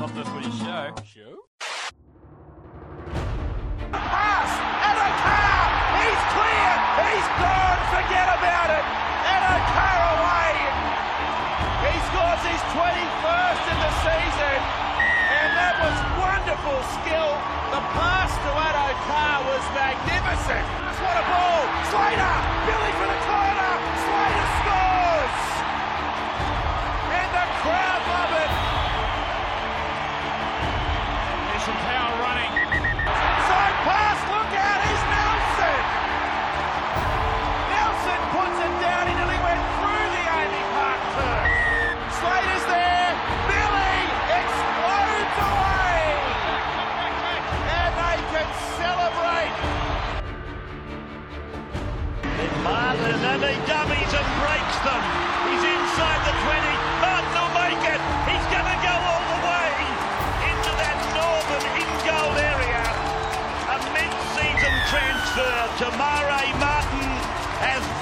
Not the footy show. Show? pass Addo Carr. He's clear. He's gone. Forget about it. And a car away. He scores his 21st in the season. And that was wonderful skill. The pass to Addo Carr was magnificent. What a ball. Slater.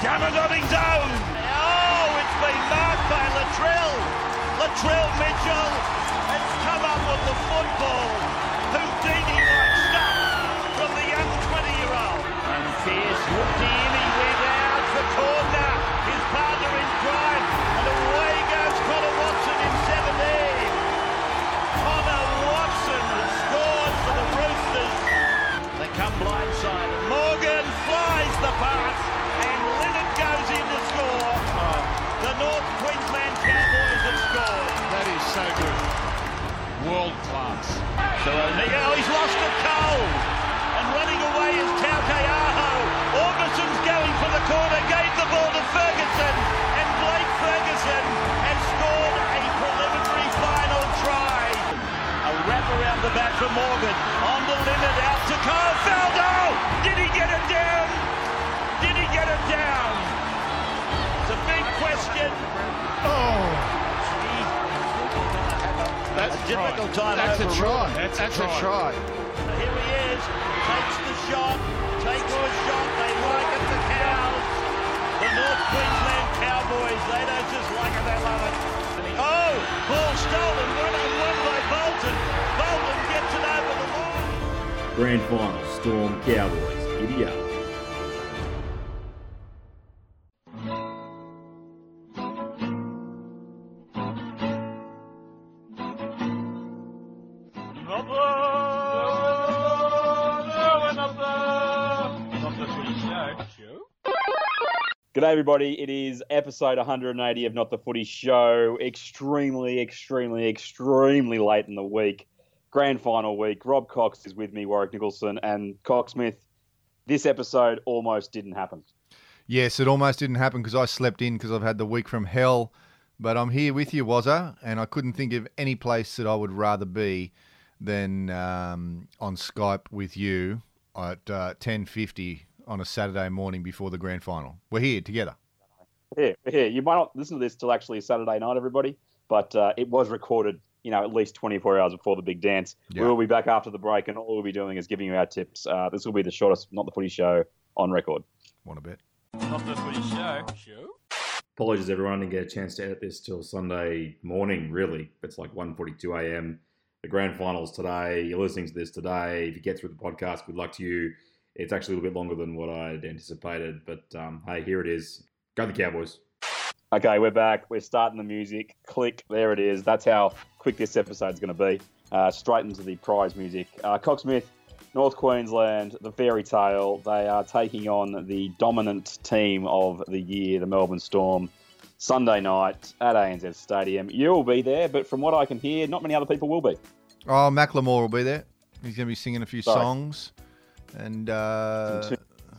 Has done it on his own. Oh, it's been marked by Latrell. Latrell Mitchell has come up with the football. Houdini like stuff from the young 20-year-old. And Fierce looked in, so good. World class. So uh, O'Neill, oh, he's lost it cold. And running away is Tauke Aho. Auguson's going for the corner, gave the ball to Ferguson. And Blake Ferguson has scored a preliminary final try. A wrap around the back for Morgan. On the limit, out to Kyle Feldt. Did he get it down? Did he get it down? It's a big question. Oh. That's a difficult time That's a try. That's, That's a a try. try. Here he is, takes the shot, takes the shot, they like it, the cows. The North Queensland Cowboys, they don't just like it, they love it. Oh, ball stolen, one on one by Bolton. Bolton gets it over the line. Grand final, Storm Cowboys. Giddy up. G'day, everybody. It is episode 180 of Not the Footy Show. Extremely, extremely, extremely late in the week. Grand final week. Rob Cox is with me, Warwick Nicholson, and Cocksmith. This episode almost didn't happen. Yes, it almost didn't happen because I slept in because I've had the week from hell. But I'm here with you, Wazza, and I couldn't think of any place that I would rather be than um, on Skype with you at uh, 10.50 on a Saturday morning before the grand final. We're here together. Here, here. You might not listen to this till actually Saturday night, everybody, but uh, it was recorded, you know, at least 24 hours before the big dance. Yeah. We will be back after the break, and all we'll be doing is giving you our tips. Uh, this will be the shortest Not the Footy Show on record. Want to bet? Not the footy show. Show? Apologies, everyone. I didn't get a chance to edit this till Sunday morning, really. It's like 1.42 a.m. The grand finals today. You're listening to this today. If you get through the podcast, good luck to you. It's actually a little bit longer than what I had anticipated, but um, hey, here it is. Go the Cowboys. Okay, we're back. We're starting the music. Click. There it is. That's how quick this episode's going to be. Uh, straight into the prize music. Uh, Cocksmith, North Queensland, the fairy tale. They are taking on the dominant team of the year, the Melbourne Storm, Sunday night at ANZ Stadium. You'll be there, but from what I can hear, not many other people will be. Oh, Macklemore will be there. He's going to be singing a few Sorry. songs. And uh,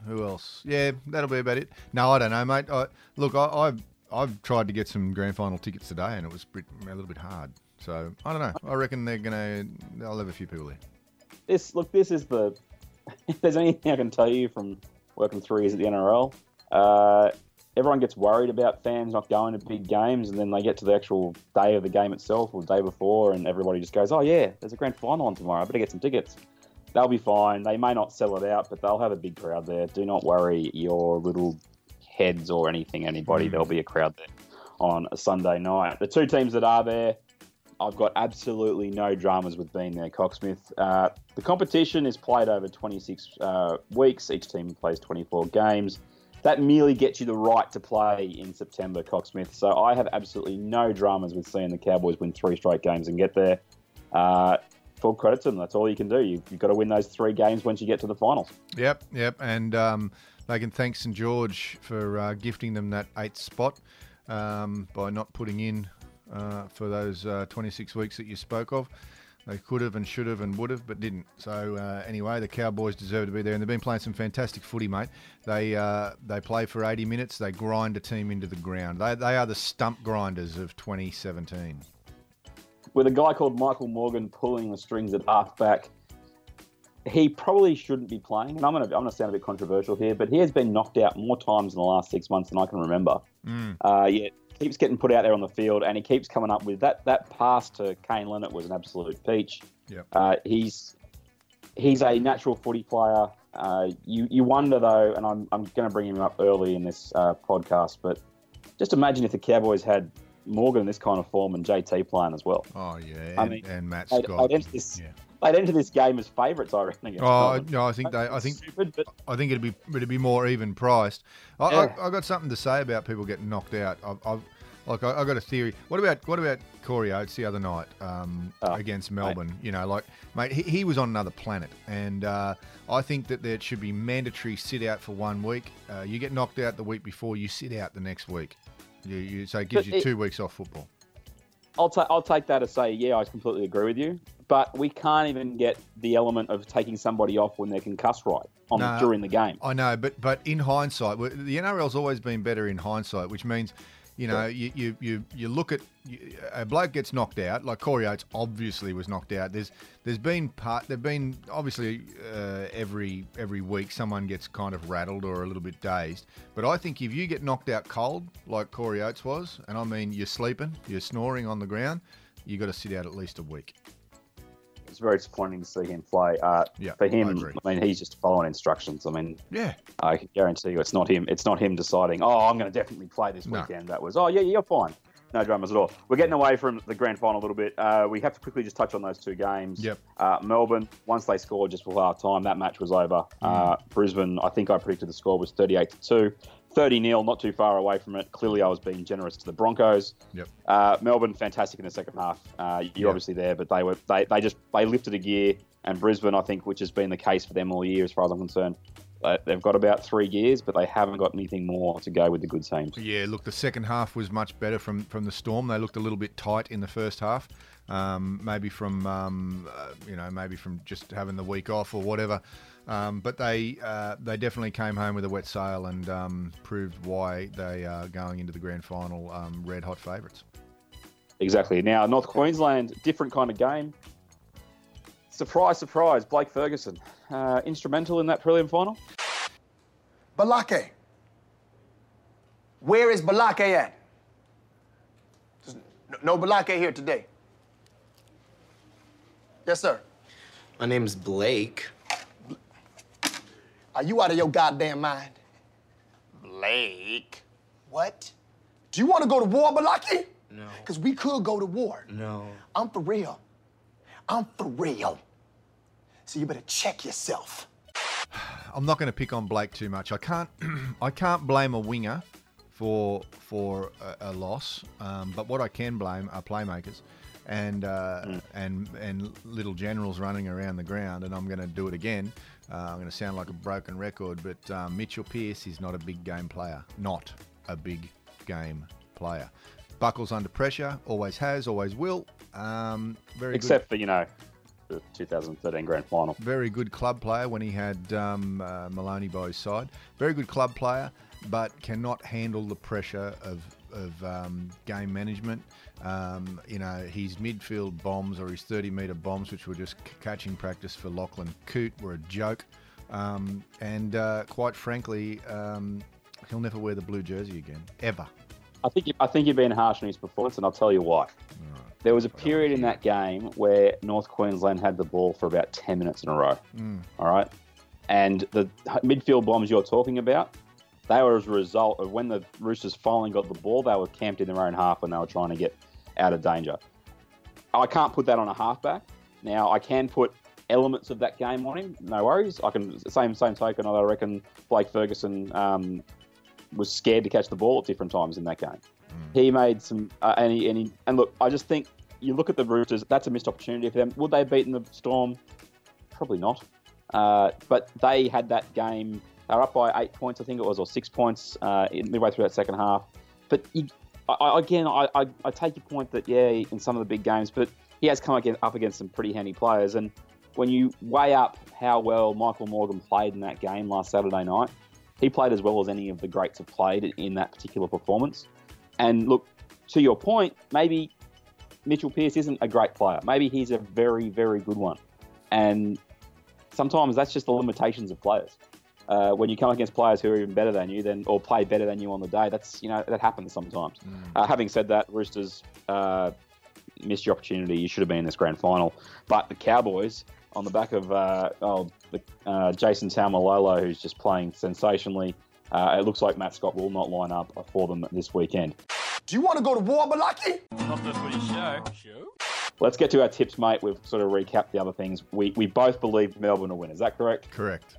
who else? Yeah, that'll be about it. No, I don't know, mate. I, look, I, I've, I've tried to get some grand final tickets today, and it was a little bit hard. So I don't know. I reckon they're going to. I'll have a few people there. This look, this is the. If there's anything I can tell you from working three years at the NRL, uh, everyone gets worried about fans not going to big games, and then they get to the actual day of the game itself or the day before, and everybody just goes, "Oh yeah, there's a grand final on tomorrow. I better get some tickets." They'll be fine. They may not sell it out, but they'll have a big crowd there. Do not worry your little heads or anything, anybody. There'll be a crowd there on a Sunday night. The two teams that are there, I've got absolutely no dramas with being there, Cocksmith. Uh, the competition is played over 26 uh, weeks. Each team plays 24 games. That merely gets you the right to play in September, Cocksmith. So I have absolutely no dramas with seeing the Cowboys win three straight games and get there. Uh, full credit to them. That's all you can do. You, you've got to win those three games once you get to the finals. Yep, yep. And um, they can thank St George for uh, gifting them that eighth spot um, by not putting in uh, for those uh, 26 weeks that you spoke of. They could have and should have and would have, but didn't. So uh, anyway, the Cowboys deserve to be there, and they've been playing some fantastic footy, mate. They uh, they play for 80 minutes. They grind a team into the ground. They, they are the stump grinders of 2017. With a guy called Michael Morgan pulling the strings at halfback, he probably shouldn't be playing. And I'm going to I'm going to sound a bit controversial here, but he has been knocked out more times in the last six months than I can remember. Mm. Uh, yet keeps getting put out there on the field, and he keeps coming up with that. That pass to Kane Linnett was an absolute peach. Yep. Uh, he's he's a natural footy player. Uh, you you wonder though, and I'm I'm going to bring him up early in this uh, podcast, but just imagine if the Cowboys had Morgan in this kind of form and JT playing as well. Oh yeah, and, I mean, and Matt Scott. I'd enter this- yeah. They'd enter this game as favourites, I reckon. against Oh Melbourne. no, I think they. I think Stupid, but I think it'd be it'd be more even priced. I, Yeah. I, I got something to say about people getting knocked out. I've, I've like I, I got a theory. What about what about Corey Oates the other night um, Oh, against Melbourne? You know, like mate, he, he was on another planet, and uh, I think that there should be mandatory sit out for one week. Uh, you get knocked out the week before, you sit out the next week. You, you so it gives But you it- two weeks off football. I'll take I'll take that as say, yeah, I completely agree with you. But we can't even get the element of taking somebody off when they can cuss right on No. during the game. I know, but but in hindsight, the NRL's always been better in hindsight, which means, you know, you, you, you, you look at you- a bloke gets knocked out, like Corey Oates obviously was knocked out. There's there's been part there've been obviously uh, every every week someone gets kind of rattled or a little bit dazed. But I think if you get knocked out cold, like Corey Oates was, and I mean you're sleeping, you're snoring on the ground, you got to sit out at least a week. It's very disappointing to see him play. Uh, Yeah, for him, agree. I, mean, he's just following instructions. I mean, Yeah, I can guarantee you, it's not him. It's not him deciding. Oh, I'm going to definitely play this No. weekend. That was. Oh, yeah, you're fine. No dramas at all. We're getting away from the grand final a little bit. Uh, we have to quickly just touch on those two games. Yep. Uh, Melbourne, once they scored just before half time, that match was over. Uh, Mm. Brisbane, I think I predicted the score was 38 to 2. 30 0, not too far away from it. Clearly, I was being generous to the Broncos. Yep. Uh, Melbourne, fantastic in the second half. Uh, you're Yeah. obviously there, but they were they, they just they lifted a gear. And Brisbane, I think, which has been the case for them all year, as far as I'm concerned, they've got about three gears, but they haven't got anything more to go with the good teams. Yeah, look, the second half was much better from, from the Storm. They looked a little bit tight in the first half, um, maybe from um, uh, you know maybe from just having the week off or whatever. Um, but they uh, they definitely came home with a wet sail and um, proved why they are going into the grand final um, red hot favourites. Exactly. Now, North Queensland, different kind of game. Surprise, surprise, Blake Ferguson, uh, instrumental in that prelim final. Balake. Where is Balake at? There's no- no Balake here today. Yes, sir. My name's Blake. Are you out of your goddamn mind? Blake? What? Do you want to go to war, Balake? No. Because we could go to war. No. I'm for real. I'm for real. So you better check yourself. I'm not going to pick on Blake too much. I can't I can't blame a winger for for a, a loss, um, but what I can blame are playmakers and uh, and and little generals running around the ground. And I'm going to do it again. Uh, I'm going to sound like a broken record, but um, Mitchell Pearce is not a big game player. Not a big game player. Buckles under pressure, always has, always will. Um, very good Except for, you know, the 2013 grand final. very good club player when he had um, uh, Maloney by his side. Very good club player, but cannot handle the pressure of, of um, game management. Um, you know, his midfield bombs or his 30 metre bombs, which were just c- catching practice for Lachlan Coote, were a joke. Um, and uh, quite frankly, um, he'll never wear the blue jersey again, ever. I think I think you're being harsh on his performance, and I'll tell you why. There was a period in that game where North Queensland had the ball for about 10 minutes in a row. All right. And the midfield bombs you're talking about, they were as a result of when the Roosters finally got the ball, they were camped in their own half when they were trying to get out of danger. I can't put that on a halfback. Now I can put elements of that game on him. No worries. I can same same token. I reckon Blake Ferguson um, was scared to catch the ball at different times in that game. He made some uh, and, he, and he, and look. I just think you look at the Roosters. That's a missed opportunity for them. Would they have beaten the Storm? Probably not. Uh, but they had that game. They were up by eight points, I think it was, or six points uh, midway through that second half. But you, I- again, I, I, I take your point that yeah, in some of the big games, but he has come against, up against some pretty handy players. And when you weigh up how well Michael Morgan played in that game last Saturday night, he played as well as any of the greats have played in that particular performance. And look, to your point, maybe Mitchell Pearce isn't a great player. Maybe he's a very, very good one. And sometimes that's just the limitations of players. Uh, when you come against players who are even better than you, then or play better than you on the day, that's you know that happens sometimes. Uh, having said that, Roosters uh, missed your opportunity. You should have been in this grand final. But the Cowboys, on the back of uh, oh, the, uh, Jason Taumalolo, who's just playing sensationally, uh, it looks like Matt Scott will not line up for them this weekend. Do you want to go to war, Malaki? Not the footy show. Show? Let's get to our tips, mate. We've sort of recapped the other things. We, we both believe Melbourne will win. Is that correct? Correct.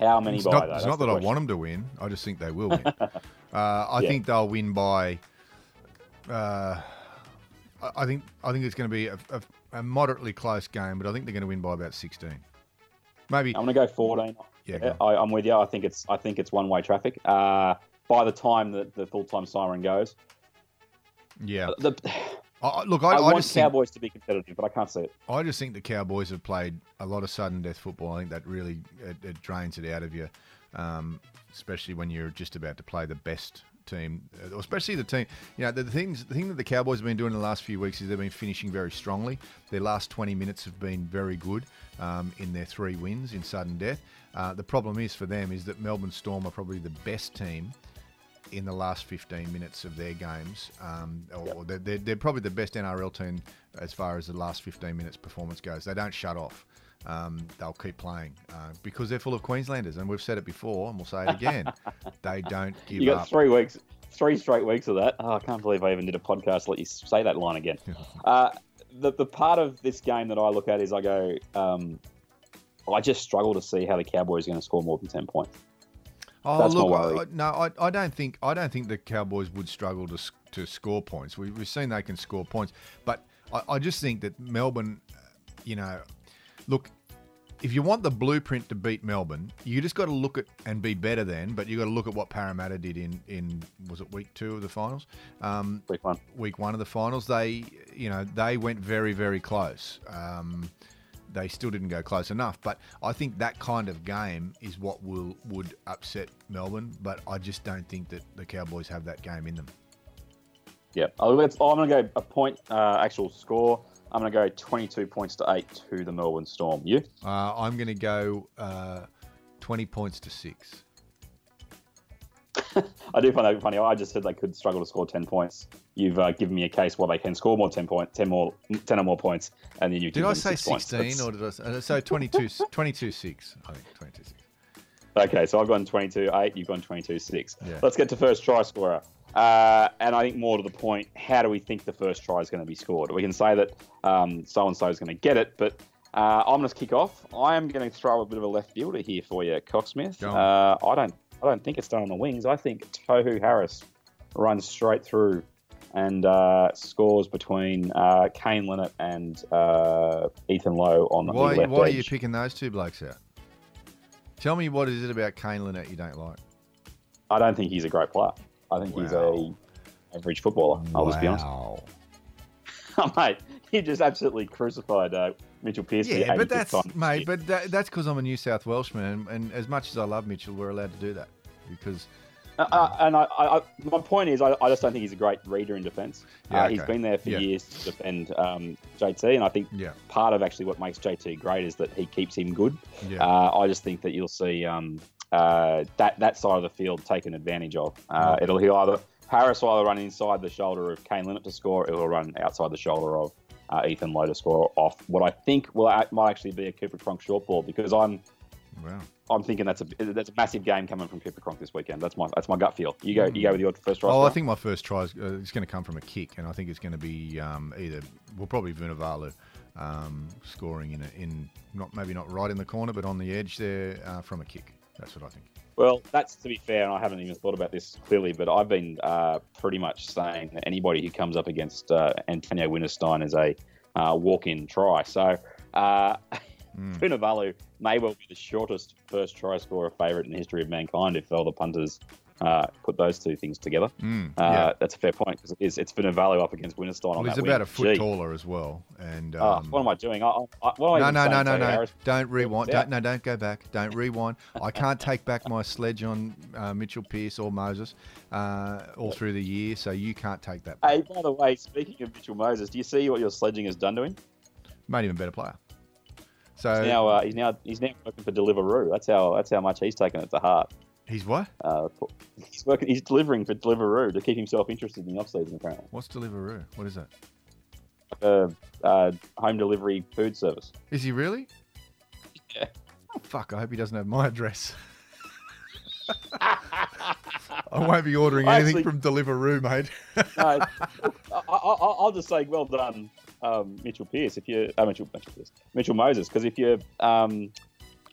How many It's by, not, though? it's That's not the that I want them to win. I just think they will win. uh, I Yeah. think they'll win by. Uh, I I think I think it's going to be a, a, a moderately close game, but I think they're going to win by about sixteen. Maybe. I'm going to go 14. Yeah, I, I'm with you. I think it's I think it's one way traffic. Uh, by the time that the full time siren goes, Yeah. the, I, look, I, I, I, want just think, Cowboys to be competitive, but I can't see it. I just think the Cowboys have played a lot of sudden death football. I think that really it, it drains it out of you, um, especially when you're just about to play the best team, especially the team. You know, the, the things the thing that the Cowboys have been doing in the last few weeks is they've been finishing very strongly. Their last 20 minutes have been very good um, in their three wins in sudden death. Uh, the problem is for them is that Melbourne Storm are probably the best team in the last 15 minutes of their games, um, or they're, they're, they're probably the best NRL team as far as the last 15 minutes performance goes. They don't shut off. Um, they'll keep playing uh, because they're full of Queenslanders, and we've said it before, and we'll say it again. they don't give You got up. three weeks, three straight weeks of that. Oh, I can't believe I even did a podcast to let you say that line again. uh, the the part of this game that I look at is I go, um, I just struggle to see how the Cowboys are going to score more than ten points. Oh, That's look. I, I- no, I, I don't think I don't think the Cowboys would struggle to to score points. We, we've seen they can score points, but I, I just think that Melbourne, you know, look, if you want the blueprint to beat Melbourne, you just got to look at and be better than. But you got to look at what Parramatta did in in was it week two of the finals, um, Week one. week one of the finals. They, you know, they went very very close. Um, they still didn't go close enough. But I think that kind of game is what will would upset Melbourne. But I just don't think that the Cowboys have that game in them. Yeah, oh, let's, I'm going to go a point uh, actual score. I'm going to go 22 points to eight to the Melbourne Storm. You? Uh, I'm going to go uh, twenty points to six. I do find that funny. I just said they could struggle to score 10 points. You've uh, given me a case where they can score more 10 point, 10 more, 10 or more points, and then you Did I say six points. sixteen or did I? Say, uh, so 22, 22 six. I think twenty two six. Okay, so I've gone 22 8, you've gone 22 6. Yeah. Let's get to first try scorer. Uh, and I think more to the point, how do we think the first try is going to be scored? We can say that so and so is going to get it, but uh, I'm going to kick off. I am going to throw a bit of a left fielder here for you, Cocksmith. Uh, I don't, I don't think it's done on the wings. I think Tohu Harris runs straight through and uh, scores between uh, Kane Linnett and uh, Ethan Lowe on the Why? left Why are you picking those two blokes out? Tell me what is it about Kane Linnett you don't like? I don't think he's a great player. I think he's a average footballer. I'll just be honest. Wow. mate, you just absolutely crucified uh, Mitchell Pearce. Yeah, but that's mate. But that, that's because I'm a New South Welshman, and, and as much as I love Mitchell, we're allowed to do that because Uh, uh, and I, I, my point is, I, I just don't think he's a great reader in defence. Yeah, uh, He's okay. been there for Yeah. years to defend um, JT, and I think Yeah. part of actually what makes JT great is that he keeps him good. Yeah. Uh, I just think that you'll see um, uh, that that side of the field taken advantage of. Uh, it'll he'll either Harris will either run inside the shoulder of Kane Linnett to score, or he'll run outside the shoulder of uh, Ethan Lowe to score off what I think will might actually be a Cooper Cronk short ball because I'm Wow. I'm thinking that's a that's a massive game coming from Cooper Cronk this weekend. That's my that's my gut feel. You go you go with your first try. Oh, I think my first try is uh, it's going to come from a kick, and I think it's going to be um, either well, probably Vunivalu um, scoring in a, in not maybe not right in the corner, but on the edge there uh, from a kick. That's what I think. Well, that's to be fair, and I haven't even thought about this clearly, but I've been uh, pretty much saying that anybody who comes up against uh, Antonio Winterstein is a uh, walk-in try. So uh, Vunivalu may well be the shortest first try scorer favourite in the history of mankind if all the punters uh, put those two things together. Mm, Uh. That's a fair point because it is, it's Vunivalu up against Winterstein on Well, he's that about wing. a foot Gee. taller as well, and Oh, um, what am I doing? I, I, what am I no, no, no, no, no! Don't rewind. Don't no, don't go back. Don't rewind. I can't take back my sledge on uh, Mitchell Pearce or Moses uh, all through the year, so you can't take that. Back. Hey, by the way, speaking of Mitchell Moses, do you see what your sledging has done to him? Made him a better player. So He's now uh, he's now he's now working for Deliveroo. That's how that's how much he's taken it to heart. He's what? Uh, he's working. He's delivering for Deliveroo to keep himself interested in the off season. Apparently, What's Deliveroo? What is that? a uh, home delivery food service. Is he really? Yeah. Oh, fuck! I hope he doesn't have my address. I won't be ordering anything actually- from Deliveroo, mate. No, I, I, I'll just say well done, um, Mitchell Pearce. If you uh, Mitchell Mitchell, Pearce, Mitchell Moses, because if you're um,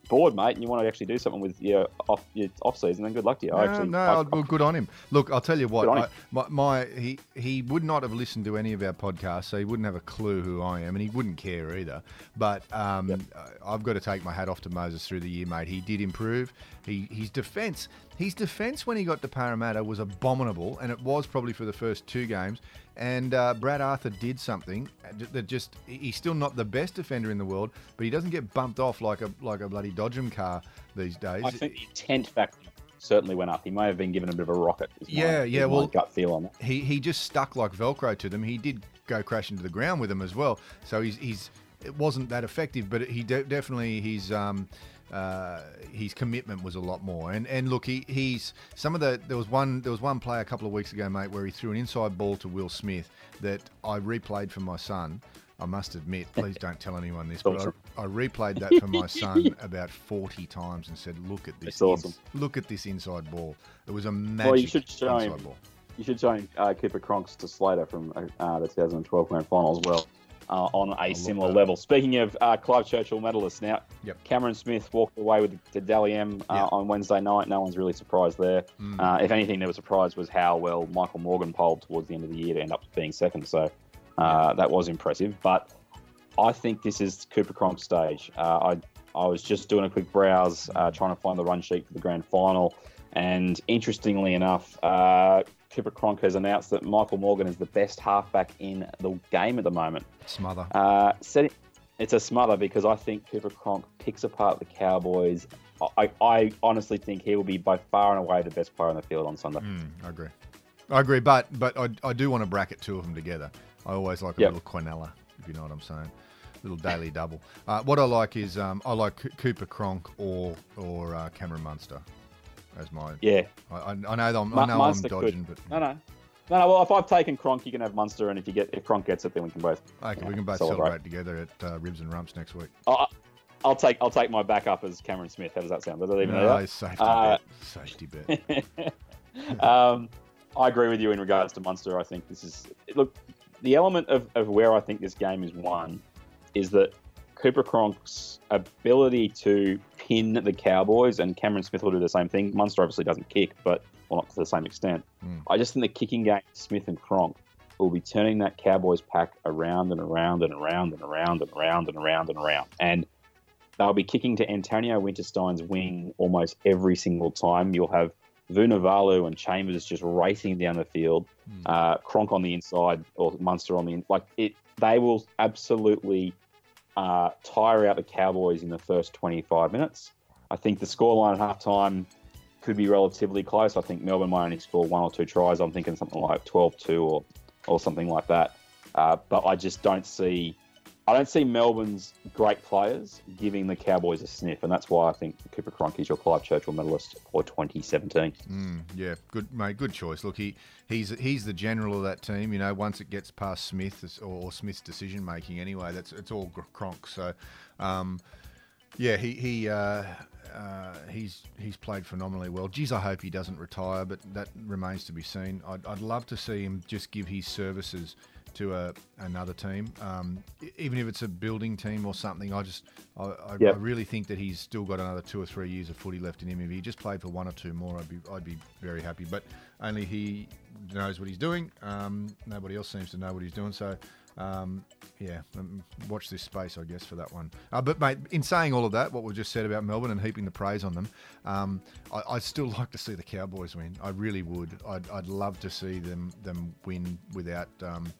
bored, mate, and you want to actually do something with your off your off season, then good luck to you. I No, actually, no, I- well, good on him. Look, I'll tell you what. I, my, my he he would not have listened to any of our podcasts, so he wouldn't have a clue who I am, and he wouldn't care either. But um, I- I've got to take my hat off to Moses through the year, mate. He did improve. He his defence, his defence when he got to Parramatta was abominable, and it was probably for the first two games. And uh, Brad Arthur did something that just he's still not the best defender in the world, but he doesn't get bumped off like a like a bloody Dodgem car these days. I think the intent factor certainly went up. He may have been given a bit of a rocket. is my- Yeah, yeah, well- gut feel on that. he he just stuck like Velcro to them. He did go crashing to the ground with them as well. So he's he's it wasn't that effective, but he de- definitely his um uh, his commitment was a lot more. And and look, he he's some of the there was one there was one play a couple of weeks ago, mate, where he threw an inside ball to Will Smith that I replayed for my son. I must admit, please don't tell anyone this, but Awesome. I, I replayed that for my son about 40 times and said, "Look at this! Awesome. ins- look at this inside ball. It was a magic Well, you should show inside him. ball." You should show him uh, Cooper Cronks to Slater from uh, the 2012 Grand Final as well, uh, on a similar level. Speaking of uh, Clive Churchill medalists, now Yep. Cameron Smith walked away with the Dally M uh, Yeah. on Wednesday night. No one's really surprised there. Mm. Uh, if anything, there was surprise was how well Michael Morgan polled towards the end of the year to end up being second. So uh, that was impressive. But I think this is Cooper Cronk's stage. Uh, I I was just doing a quick browse, uh, trying to find the run sheet for the grand final, and interestingly enough, Cooper Cronk has announced that Michael Morgan is the best halfback in the game at the moment. Smother. Uh, setting, it's a smother because I think Cooper Cronk picks apart the Cowboys. I, I honestly think he will be by far and away the best player on the field on Sunday. Mm, I agree. I agree, but but I, I do want to bracket two of them together. I always like a Yep. little Quinella, if you know what I'm saying. Little daily double. Uh, what I like is um, I like Co- Cooper Cronk or or uh, Cameron Munster as my. Yeah, I, I know I'm, I know Munster I'm could. dodging, but no, no, no, no. Well, if I've taken Cronk, you can have Munster, and if you get if Cronk gets it, then we can both. okay, yeah, we can both celebrate, together at uh, Ribs and Rumps next week. I'll, I'll take I'll take my backup as Cameron Smith. How does that sound? Does that even No, know it's safety Uh, bet. Safety bet. um, I agree with you in regards to Munster. I think this is look the element of, of where I think this game is won is that Cooper Cronk's ability to pin the Cowboys and Cameron Smith will do the same thing. Munster obviously doesn't kick, but well not to the same extent. Mm. I just think the kicking game, Smith and Cronk, will be turning that Cowboys pack around and around and around and around and around and around and around. And they'll be kicking to Antonio Winterstein's wing almost every single time. You'll have Vunivalu and Chambers just racing down the field, uh, Cronk on the inside or Munster on the in- like it. They will absolutely uh, tire out the Cowboys in the first 25 minutes. I think the scoreline at halftime could be relatively close. I think Melbourne might only score one or two tries. I'm thinking something like 12-2 or or something like that. Uh, but I just don't see I don't see Melbourne's great players giving the Cowboys a sniff, and that's why I think Cooper Cronk is your Clive Churchill medalist for 2017. Mm, yeah, good mate, good choice. Look, he he's he's the general of that team. You know, once it gets past Smith or, or Smith's decision making, anyway, that's it's all Cronk. So, um, Yeah, he he uh, uh, he's he's played phenomenally well. Geez, I hope he doesn't retire, but that remains to be seen. I'd, I'd love to see him just give his services to a another team, um, even if it's a building team or something. I just I, I, Yep. I really think that he's still got another two or three years of footy left in him. If he just played for one or two more, I'd be I'd be very happy. But only he knows what he's doing. Um, nobody else seems to know what he's doing. So. Um, yeah, um, watch this space, I guess, for that one. Uh, but mate, in saying all of that, what we just said about Melbourne and heaping the praise on them, um, I, I'd still like to see the Cowboys win. I really would. I'd, I'd love to see them them win without um,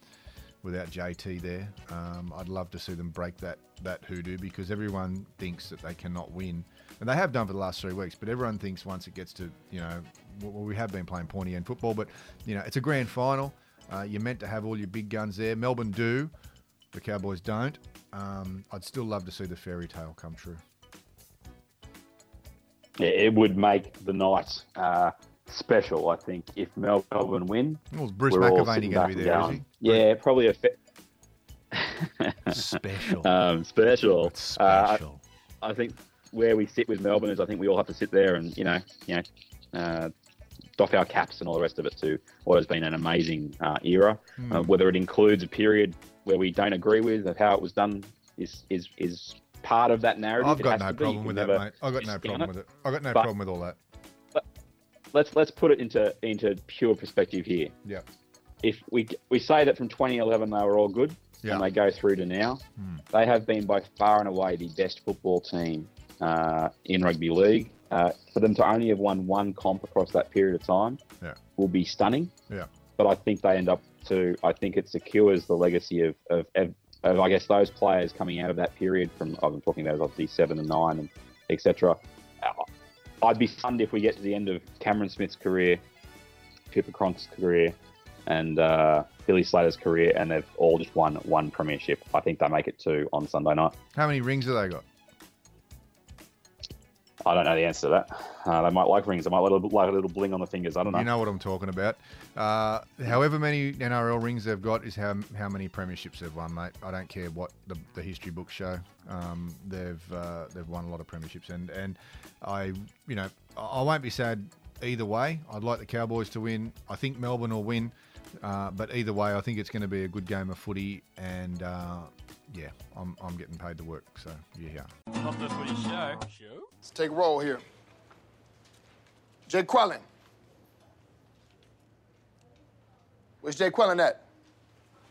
without JT there. Um, I'd love to see them break that that hoodoo because everyone thinks that they cannot win, and they have done for the last three weeks. But everyone thinks once it gets to you know, well, we have been playing pointy end football, but you know, it's a grand final. Uh, you're meant to have all your big guns there. Melbourne do, the Cowboys don't. Um, I'd still love to see the fairy tale come true. Yeah, it would make the night uh, special, I think, if Melbourne win. Well, Bruce McAvaney going to be there, is going, Yeah, probably a fa- Special. um, special. It's Uh, special. I think where we sit with Melbourne is I think we all have to sit there and you know you know uh, doff our caps and all the rest of it to what has been an amazing uh, era. Hmm. Uh, whether it includes a period where we don't agree with of how it was done is is is part of that narrative. I've got no to be. You problem with that, mate. I've got no problem with it. I've got no But- problem with all that. Let's let's put it into into pure perspective here. Yeah. If we we say that from 2011 they were all good, Yeah. and they go through to now, Hmm. they have been by far and away the best football team uh, in rugby league. Uh, for them to only have won one comp across that period of time Yeah. will be stunning. Yeah. But I think they end up to. I think it secures the legacy of of, of, of I guess those players coming out of that period. From I'm talking about obviously seven and nine and etc. I'd be stunned if we get to the end of Cameron Smith's career, Cooper Cronk's career, and uh, Billy Slater's career, and they've all just won one premiership. I think they make it two on Sunday night. How many rings have they got? I don't know the answer to that. Uh, they might like rings. They might like a little, like a little bling on the fingers. I don't know. You know what I'm talking about. Uh, however many NRL rings they've got is how how many premierships they've won, mate. I don't care what the, the history books show. Um, they've uh, they've won a lot of premierships, and and I you know I won't be sad either way. I'd like the Cowboys to win. I think Melbourne will win, uh, but either way, I think it's going to be a good game of footy, and uh, yeah, I'm I'm getting paid to work, so yeah, yeah. Not the footy show. Show? Let's take a roll here. Jay Quellen. Where's Jay Quellen at?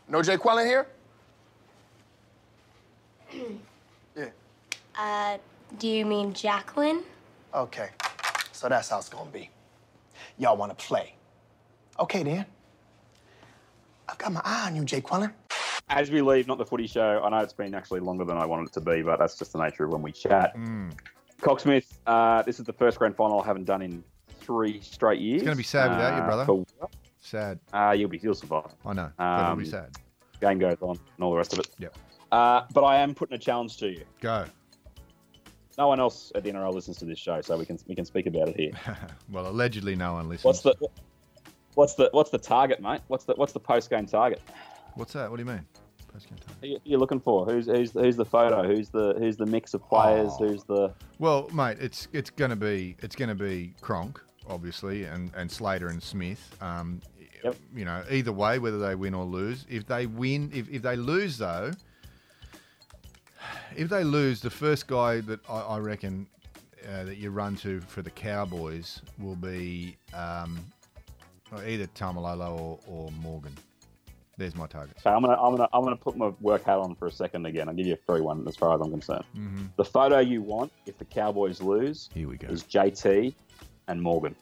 No Jay Quellen here? yeah. Uh, do you mean Jacqueline? Okay. So that's how it's gonna be. Y'all wanna play. Okay then. I've got my eye on you, Jay Quellen. As we leave, not the footy show. I know it's been actually longer than I wanted it to be, but that's just the nature of when we chat. Mm. Cocksmith, uh, this is the first grand final I haven't done in three straight years. It's gonna be sad without you, Uh, brother. for- Sad. Uh, you'll be you'll survive. I know, but it'll be Um, sad. Game goes on and all the rest of it. Yep. Uh, but I am putting a challenge to you. Go. No one else at the NRL listens to this show, so we can we can speak about it here. well, allegedly, no one listens. What's the what's the what's the target, mate? What's the what's the post game target? What's that? What do you mean? Post-game time. Who you- You're looking for who's who's who's the photo? Who's the who's the mix of players? Oh. Who's the Well, mate, it's it's gonna be it's gonna be Cronk, obviously, and, and Slater and Smith. Um, Yep. You know, either way, whether they win or lose. If they win, if, if they lose though, if they lose, the first guy that I, I reckon uh, that you run to for the Cowboys will be um, either Taumalolo or, or Morgan. There's my target. Okay, I'm gonna I'm gonna I'm gonna put my work hat on for a second again. I'll give you a free one as far as I'm concerned. Mhm. The photo you want if the Cowboys lose Here we go. is JT and Morgan.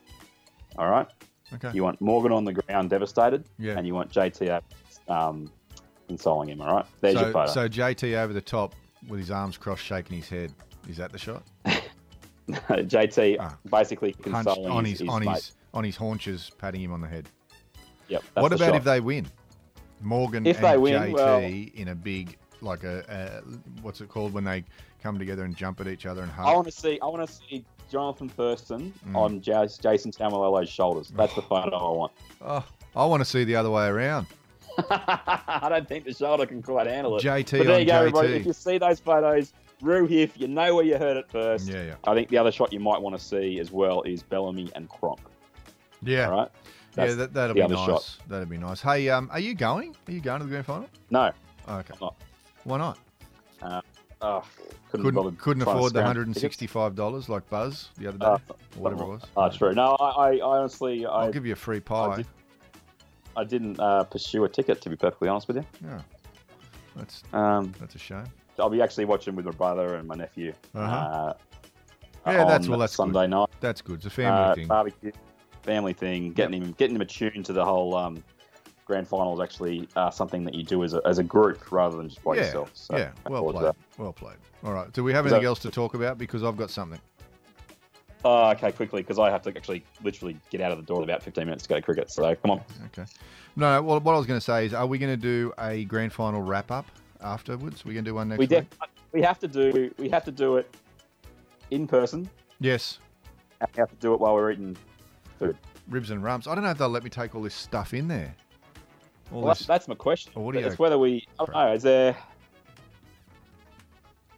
All right. Okay. You want Morgan on the ground devastated, Yeah. and you want JT um, consoling him. All right. There's so, your photo. so JT over the top with his arms crossed, shaking his head. Is that the shot? JT Ah. basically consoling on his, his, on mate. his on his haunches, patting him on the head. Yep. that's what the about shot. if they win? Morgan If and they win, JT well- in a big like a, a what's it called when they come together and jump at each other and hug? I want to see. I want to see Jonathan Thurston Mm. on Jas- Jason Taumalolo's shoulders. That's the photo I want. Oh, I want to see the other way around. I don't think the shoulder can quite handle it. JT but there you go, everybody. If you see those photos, Roo Hiff, you know where you heard it first. Yeah, yeah. I think the other shot you might want to see as well is Bellamy and Cronk. Yeah. All right. Yeah, that, that'll be nice. shot. That'll be nice. Hey, um, are you going? Are you going to the grand final? No. Oh, okay. not. Why not? Oh, couldn't, Couldn't, couldn't afford the hundred and tickets. sixty-five dollars like Buzz the other day, Uh, or whatever it was. Oh, true. No, I, I, I honestly, I, I'll give you a free pie. did- I didn't uh, pursue a ticket to be perfectly honest with you. Yeah, that's Um, that's a shame. I'll be actually watching with my brother and my nephew. Uh-huh. Uh, Yeah, that's well, that's Sunday good. night. That's good. It's a family Uh, thing. Barbecue, family thing. Getting him, getting him attuned to the whole um, grand final is actually uh, something that you do as a, as a group rather than just by yeah, yourself. So yeah. Well played. Well played. All right. Do we have anything that- else to talk about? Because I've got something. Oh, okay, quickly because I have to actually literally get out of the door in about 15 minutes to go to cricket. So come on. Okay. No, no, well, what I was going to say is, are we going to do a grand final wrap up afterwards? We're going to do one next We week. def- we have to do we have to do it in person. Yes. And we have to do it while we're eating Ribs and rumps. I don't know if they'll let me take all this stuff in there. All Well, that's, this. that's my question. audio It's whether we. I don't know. Is there?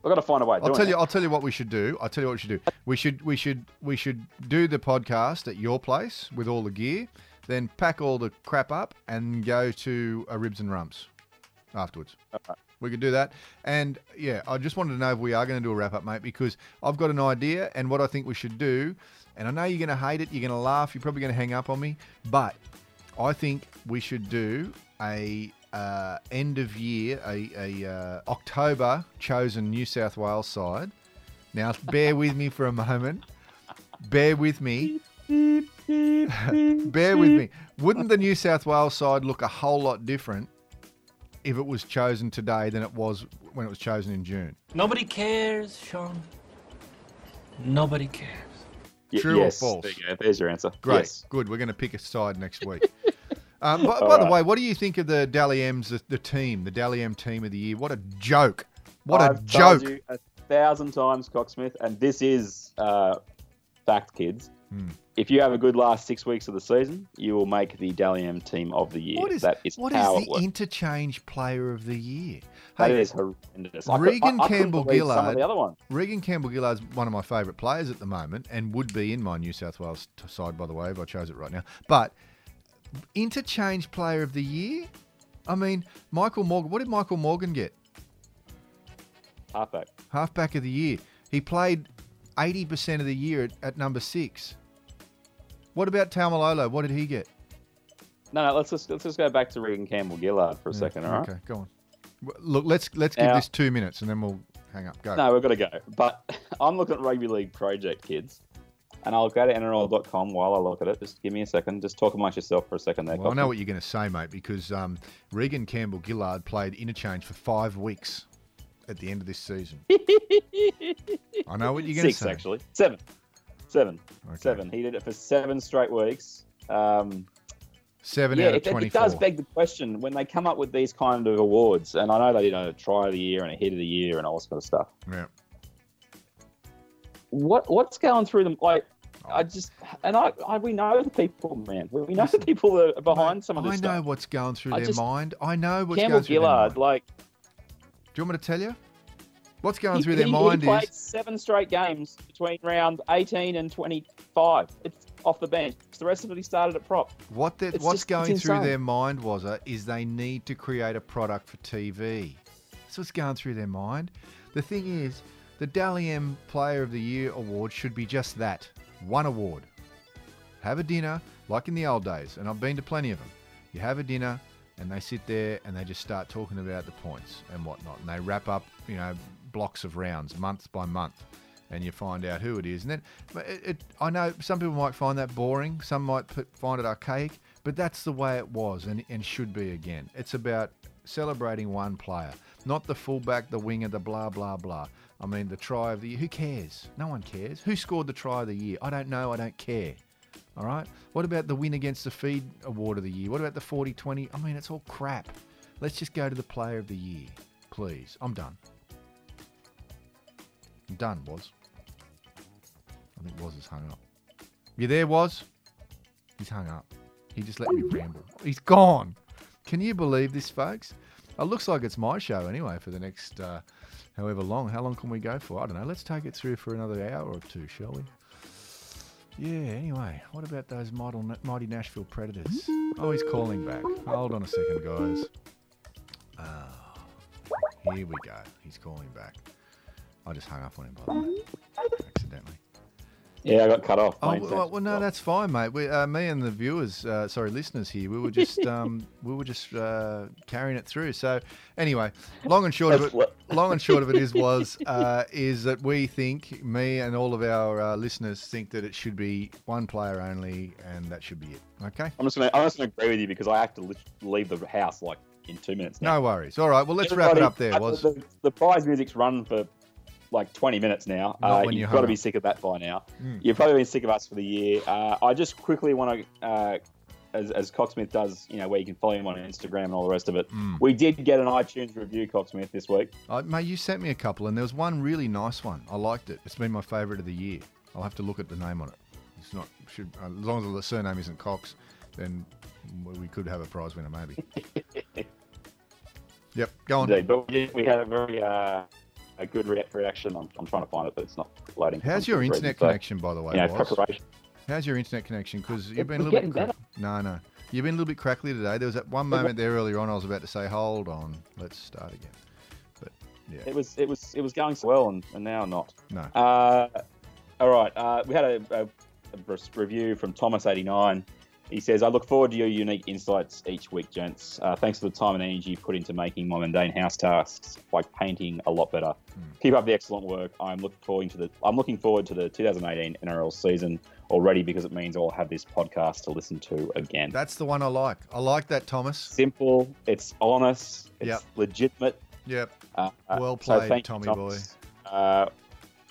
I've got to find a way. I'll tell you. it. I'll tell you what we should do. I'll tell you what we should do. We should. We should. We should do the podcast at your place with all the gear. Then pack all the crap up and go to a ribs and rumps afterwards. We could do that. And yeah, I just wanted to know if we are going to do a wrap up, mate, because I've got an idea and what I think we should do. And I know you're going to hate it. You're going to laugh. You're probably going to hang up on me. But I think we should do a uh, end of year, a, a uh, October chosen New South Wales side. Now, bear with me for a moment. Bear with me. bear with me. Wouldn't the New South Wales side look a whole lot different if it was chosen today than it was when it was chosen in June? Nobody cares, Sean. Nobody cares. True or false? There you go. There's your answer. Great. Yes. Good. We're going to pick a side next week. Um, by by the right. way, what do you think of the Dally M's, the, the team, the Dally M team of the year? What a joke. What a I've told joke. you a thousand times, Cocksmith, and this is uh, fact, kids. Hmm. If you have a good last six weeks of the season, you will make the Dally M team of the year. What is, that is what is the interchange player of the year? That Hey, is horrendous. Regan I- I couldn't Campbell believe Some of Gillard. the other ones. Regan Campbell Gillard's one of my favourite players at the moment and would be in my New South Wales side, by the way, if I chose it right now. But interchange player of the year? I mean, Michael Morgan. What did Michael Morgan get? Halfback. Halfback of the year. He played 80% of the year at, at number six. What about Taumalolo? What did he get? No, no. Let's just let's just go back to Regan Campbell Gillard for a second. All right. Okay, go on. Look, let's let's give Now- this two minutes and then we'll hang up. Go. No, we've got to go. But I'm looking at Rugby League Project, kids. And I'll go to NRL.com while I look at it. Just give me a second. Just talk amongst yourself for a second there. Well, I know what you're going to say, mate, because um, Regan Campbell Gillard played interchange for five weeks at the end of this season. I know what you're going to Six, say. actually. Seven. Seven. Okay. Seven. He did it for seven straight weeks. Um, Seven yeah, out of it, it does beg the question when they come up with these kind of awards, and I know they did a try of the year and a hit of the year and all this kind of stuff. yeah. What what's going through them? Like, Oh. I just and I, I we know the people, man. We know the people that are behind some of this I know stuff. what's going through I their just- mind. I know what's Campbell going through their Gillard, mind. like Do you want me to tell you? What's going he, through their he- mind he played is seven straight games between round 18 and 25. It's off the bench. The rest of it he started at prop. what that what's just- going through their mind was uh, is they need to create a product for TV. That's what's going through their mind. The thing is, the Dally M Player of the Year award should be just that one award. Have a dinner, like in the old days, and I've been to plenty of them. You have a dinner, and they sit there and they just start talking about the points and whatnot, and they wrap up, you know, blocks of rounds, month by month, and you find out who it is. And then, it, it, I know some people might find that boring, some might p- find it archaic, but that's the way it was and, and should be again. It's about celebrating one player, not the fullback, the winger, the blah blah blah. I mean, the try of the year. Who cares? No one cares. Who scored the try of the year? I don't know. I don't care. All right. What about the win against the feed award of the year? What about the 40 20? I mean, it's all crap. Let's just go to the player of the year, please. I'm done. Done, Was. I think Was has hung up. You there, Was? He's hung up. He just let me ramble. He's gone. Can you believe this, folks? It looks like it's my show anyway for the next uh, however long. How long can we go for? I don't know. Let's take it through for another hour or two, shall we? Yeah, anyway, what about those mighty, mighty Nashville Predators? Oh, he's calling back. Hold on a second, guys. Ah, here we go. He's calling back. I just hung up on him, by the way, accidentally. Yeah, I got cut off. Oh, well, well, no, that's fine, mate. We, uh, me and the viewers, uh, sorry, listeners here, we were just, um, we were just uh, carrying it through. So, anyway, long and short of it, long and short of it is was uh, is that we think, me and all of our uh, listeners think that it should be one player only, and that should be it. Okay. I'm just gonna I'm just gonna agree with you because I have to leave the house like in two minutes now. No worries. All right. Well, let's wrap it up there. Was the, the prize music's run for like 20 minutes now. Uh, you've got to be sick of that by now. Mm. You've probably been sick of us for the year. Uh, I just quickly want to, uh, as, as Cocksmith does, you know, where you can follow him on Instagram and all the rest of it. Mm. We did get an iTunes review, Cocksmith, this week. Uh, mate, you sent me a couple, and there was one really nice one. I liked it. It's been my favourite of the year. I'll have to look at the name on it. It's not should as long as the surname isn't Cox, then we could have a prize winner maybe. yep, go on. Indeed, but we, we had a very uh, a good re- reaction. I'm, I'm trying to find it, but it's not loading. How's your internet So, connection, by the way? You know, preparation. How's your internet connection? Because you've been a little bit. cra- No, no. You've been a little bit crackly today. There was that one moment there earlier on. I was about to say, "Hold on, let's start again." But yeah, It was it was it was going so well, and, and now not. no. Uh, all right. Uh, we had a, a, a review from Thomas89. He says, I look forward to your unique insights each week, gents. Uh, thanks for the time and energy you put into making my mundane house tasks like painting a lot better. Keep up the excellent work. I'm looking forward to the I'm looking forward to the 2018 NRL season already because it means I'll have this podcast to listen to again. That's the one I like. I like that, Thomas. Simple, it's honest, it's Yep. legitimate. Yep. Uh, uh, Well so played, you, Tommy Thomas. Uh,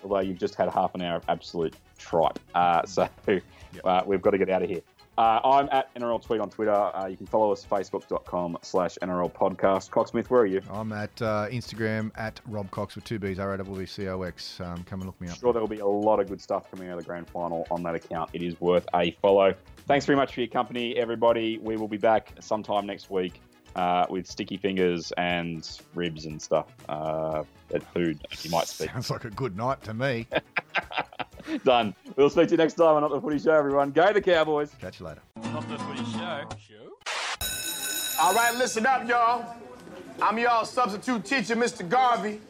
although you've just had half an hour of absolute tripe. Uh, so uh, we've got to get out of here. Uh, I'm at NRL Tweet on Twitter. Uh, you can follow us facebook.com slash NRL podcast. Cocksmith, where are you? I'm at uh, Instagram at Rob Cox with two B's, R A W B C O X. Um, come and look me up. sure there will be a lot of good stuff coming out of the grand final on that account. It is worth a follow. Thanks very much for your company, everybody. We will be back sometime next week uh, with sticky fingers and ribs and stuff. Uh, and food, you might speak. Sounds like a good night to me. Done. We'll speak to you next time on Not the Footy Show, everyone. Go the Cowboys. Catch you later. Not the footy show. Show? All right, listen up, y'all. I'm y'all substitute teacher, Mr. Garvey.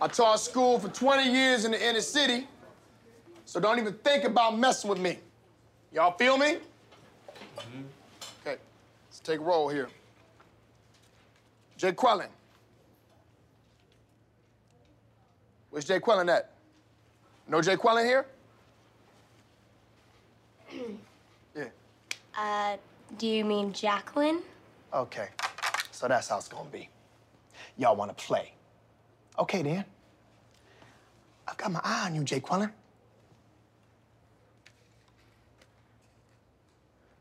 I taught school for 20 years in the inner city, so don't even think about messing with me. Y'all feel me? Okay, let's take a roll here. Jay Quellen. Where's Jay Quellen at? No Jay Quellen here? yeah. Uh, do you mean Jacqueline? Okay, so that's how it's gonna be. Y'all wanna play. Okay then. I've got my eye on you, Jay Quellen.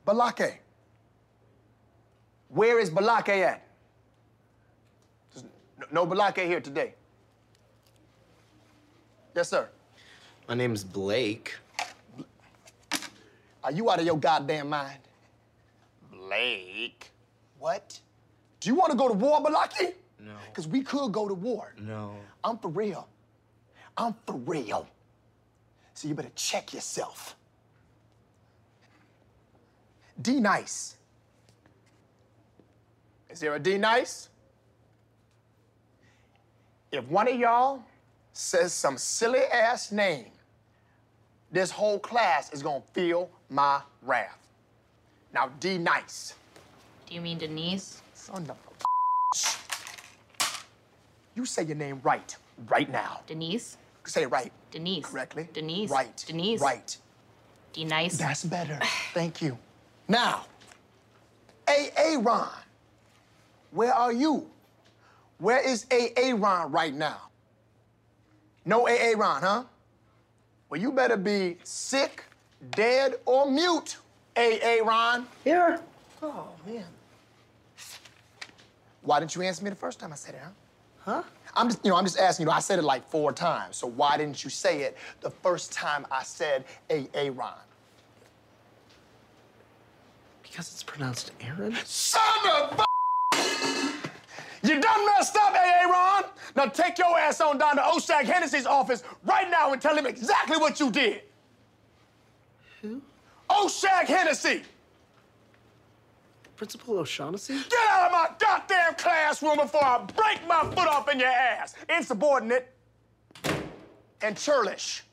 Balake. Where is Balake at? There's no no Balake here today. Yes, sir. My name's Blake. Are you out of your goddamn mind? Blake. What? Do you want to go to war, Balaki? No. Because we could go to war. No. I'm for real. I'm for real. So you better check yourself. D nice. Is there a D nice? If one of y'all says some silly ass name, this whole class is gonna feel my wrath. Now, D nice. Do you mean Denise? Son of a You say your name right, right now. Denise? Say it right. Denise. Correctly. Denise. Right. Denise. Right. D nice. That's better. Thank you. Now, AA Ron, where are you? Where is AA Ron right now? No AA Ron, huh? Well, you better be sick, dead, or mute, AA Ron. Here. Oh, man. Why didn't you answer me the first time I said it, huh? Huh? I'm just, you know, I'm just asking you. Know, I said it like four times. So why didn't you say it the first time I said AA Ron? Because it's pronounced Aaron? Son of You done messed up, AA Ron. Now take your ass on down to Oshag Hennessy's office right now and tell him exactly what you did. Who? Oshag Hennessy. Principal O'Shaughnessy? Get out of my goddamn classroom before I break my foot off in your ass. Insubordinate and churlish.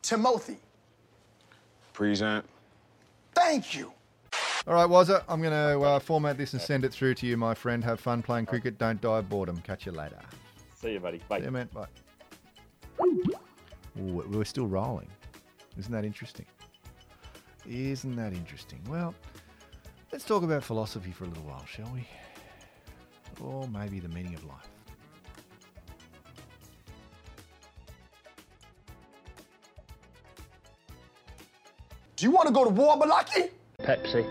Timothy. Present. Thank you. All right, Wazza, I'm going to uh, format this and send it through to you, my friend. Have fun playing cricket. Don't die of boredom. Catch you later. See you, buddy. Bye. See you, man. Bye. Ooh, we're still rolling. Isn't that interesting? Isn't that interesting? Well, let's talk about philosophy for a little while, shall we? Or maybe the meaning of life. Do you want to go to war, Malaki? Pepsi.